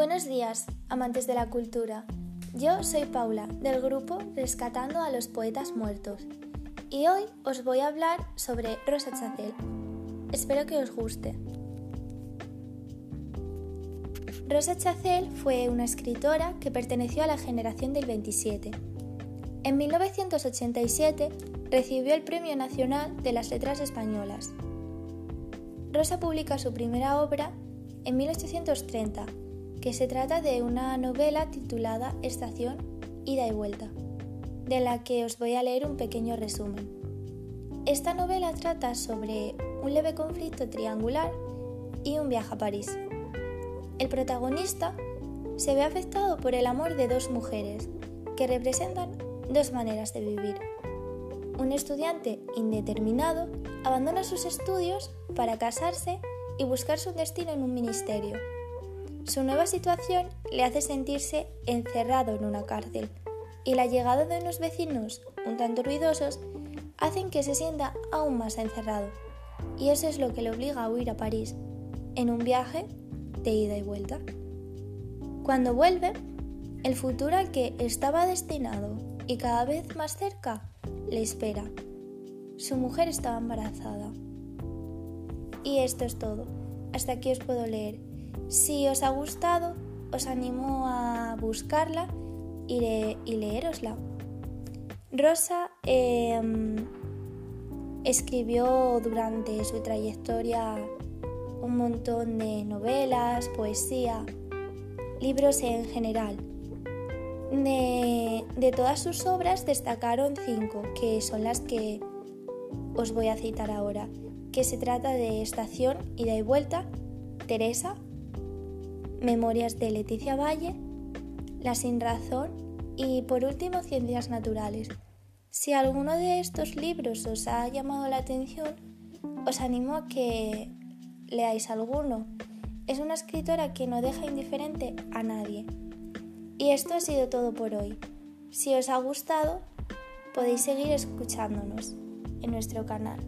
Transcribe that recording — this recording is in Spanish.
Buenos días, amantes de la cultura. Yo soy Paula, del grupo Rescatando a los Poetas Muertos, y hoy os voy a hablar sobre Rosa Chacel. Espero que os guste. Rosa Chacel fue una escritora que perteneció a la generación del 27. En 1987 recibió el Premio Nacional de las Letras Españolas. Rosa publica su primera obra en 1830 que se trata de una novela titulada Estación, ida y vuelta, de la que os voy a leer un pequeño resumen. Esta novela trata sobre un leve conflicto triangular y un viaje a París. El protagonista se ve afectado por el amor de dos mujeres que representan dos maneras de vivir. Un estudiante indeterminado abandona sus estudios para casarse y buscar su destino en un ministerio su nueva situación le hace sentirse encerrado en una cárcel y la llegada de unos vecinos un tanto ruidosos hacen que se sienta aún más encerrado. Y eso es lo que le obliga a huir a París, en un viaje de ida y vuelta. Cuando vuelve, el futuro al que estaba destinado y cada vez más cerca le espera. Su mujer estaba embarazada. Y esto es todo. Hasta aquí os puedo leer. Si os ha gustado, os animo a buscarla y, leerosla. Rosa em, escribió durante su trayectoria un montón de novelas, poesía, libros en general. De, de, todas sus obras destacaron cinco, que son las que os voy a citar ahora, que se trata de Estación, Ida y Vuelta, Teresa, Memorias de Leticia Valle, La Sin Razón y por último Ciencias Naturales. Si alguno de estos libros os ha llamado la atención, os animo a que leáis alguno. Es una escritora que no deja indiferente a nadie. Y esto ha sido todo por hoy. Si os ha gustado, podéis seguir escuchándonos en nuestro canal.